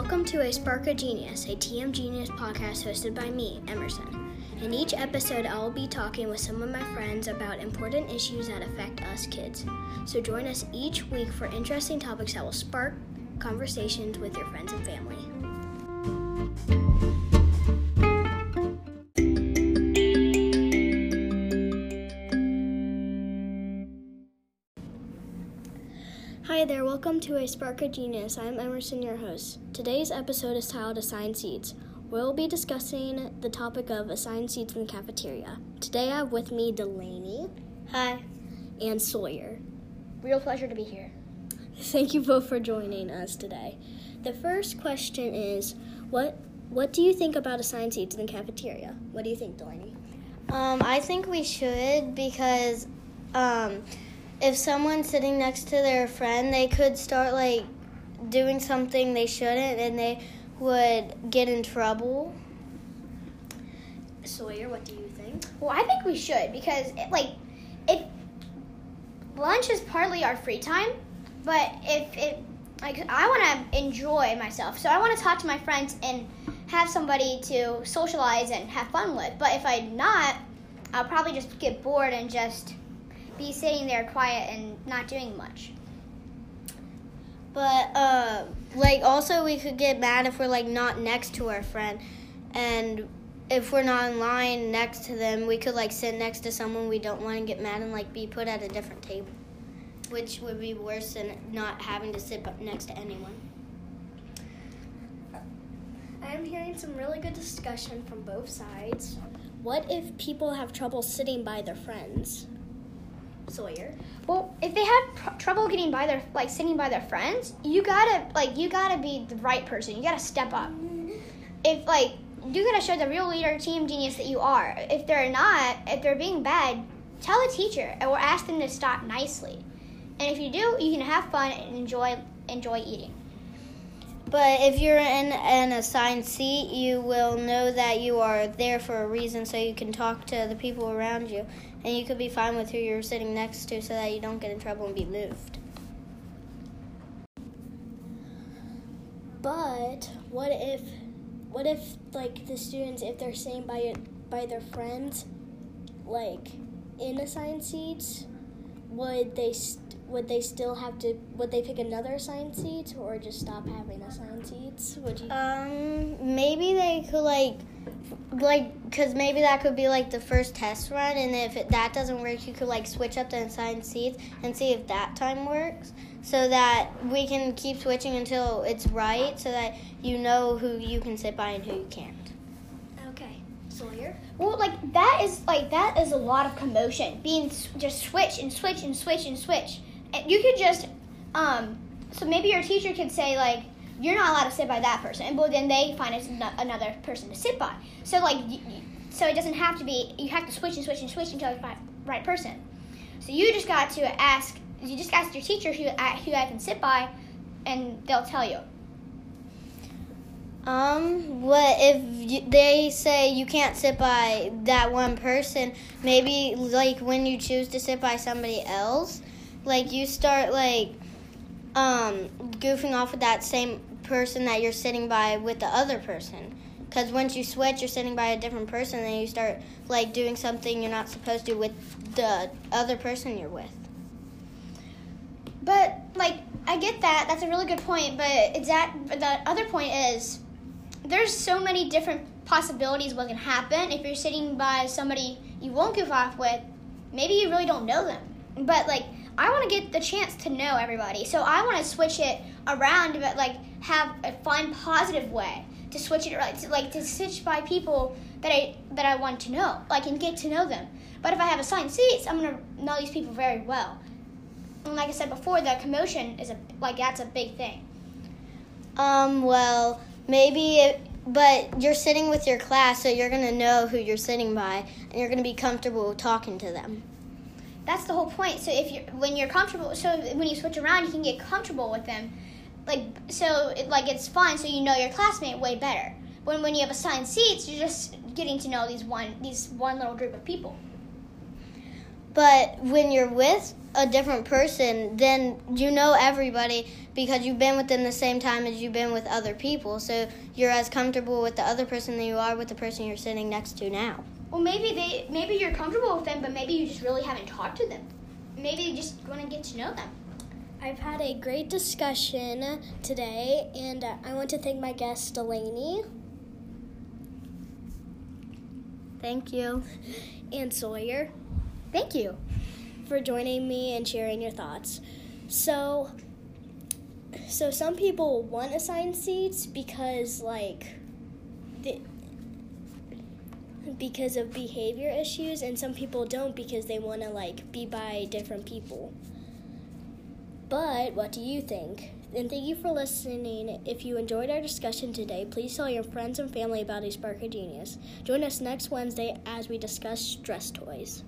Welcome to A Spark of Genius, a TM Genius podcast hosted by me, Emerson. In each episode, I will be talking with some of my friends about important issues that affect us kids. So join us each week for interesting topics that will spark conversations with your friends and family. Welcome to A Spark of Genius. I'm Emerson, your host. Today's episode is titled Assigned Seats. We'll be discussing the topic of assigned seats in the cafeteria. Today I have with me Delaney. Hi. And Sawyer. Real pleasure to be here. Thank you both for joining us today. The first question is what what do you think about assigned seats in the cafeteria? What do you think, Delaney? Um, I think we should because um, if someone's sitting next to their friend, they could start like doing something they shouldn't and they would get in trouble. Sawyer, what do you think? Well, I think we should because it, like if lunch is partly our free time, but if it like I want to enjoy myself, so I want to talk to my friends and have somebody to socialize and have fun with. But if I'm not, I'll probably just get bored and just be sitting there quiet and not doing much. But uh, like also we could get mad if we're like not next to our friend, and if we're not in line next to them, we could like sit next to someone we don't want to get mad and like be put at a different table, which would be worse than not having to sit next to anyone. I am hearing some really good discussion from both sides. What if people have trouble sitting by their friends? Sawyer. Well, if they have pr- trouble getting by their like sitting by their friends, you gotta like you gotta be the right person. You gotta step up. If like you gotta show the real leader, team genius that you are. If they're not, if they're being bad, tell the teacher or ask them to stop nicely. And if you do, you can have fun and enjoy enjoy eating. But if you're in an assigned seat, you will know that you are there for a reason so you can talk to the people around you. And you could be fine with who you're sitting next to so that you don't get in trouble and be moved. But what if what if like the students if they're sitting by by their friends like in assigned seats would they st- would they still have to would they pick another assigned seat or just stop having assigned seats would you um maybe they could like like because maybe that could be like the first test run and if it, that doesn't work you could like switch up the assigned seats and see if that time works so that we can keep switching until it's right so that you know who you can sit by and who you can't. Okay. Sawyer? Well like that is like that is a lot of commotion being just switch and switch and switch and switch. And you could just um so maybe your teacher could say like you're not allowed to sit by that person, but then they find another person to sit by. So like, so it doesn't have to be. You have to switch and switch and switch until you find the right person. So you just got to ask. You just ask your teacher who who I can sit by, and they'll tell you. Um, what if they say you can't sit by that one person? Maybe like when you choose to sit by somebody else, like you start like um goofing off with that same person that you're sitting by with the other person. Because once you switch, you're sitting by a different person, and you start like doing something you're not supposed to with the other person you're with. But like, I get that. That's a really good point. But that. The other point is, there's so many different possibilities what can happen if you're sitting by somebody you won't goof off with. Maybe you really don't know them, but like I want to get the chance to know everybody. So I want to switch it around, but like have a fun, positive way to switch it right, to, like to switch by people that I that I want to know, like and get to know them. But if I have assigned seats, I'm gonna know these people very well. And like I said before, the commotion is a like that's a big thing. Um. Well, maybe. It, but you're sitting with your class, so you're gonna know who you're sitting by, and you're gonna be comfortable talking to them. That's the whole point. So if you're when you're comfortable, so when you switch around, you can get comfortable with them. Like so, it, like it's fun. So you know your classmate way better. When when you have assigned seats, you're just getting to know these one these one little group of people. But when you're with a different person, then you know everybody because you've been with them the same time as you've been with other people. So you're as comfortable with the other person than you are with the person you're sitting next to now. Well, maybe they maybe you're comfortable with them, but maybe you just really haven't talked to them. Maybe you just want to get to know them. I've had a great discussion today, and uh, I want to thank my guest, Delaney Thank you. and Sawyer. Thank you. for joining me and sharing your thoughts. So, so some people want assigned seats because like, the, because of behavior issues, and some people don't because they want to like be by different people. But what do you think? And thank you for listening. If you enjoyed our discussion today, please tell your friends and family about a Spark of Genius. Join us next Wednesday as we discuss stress toys.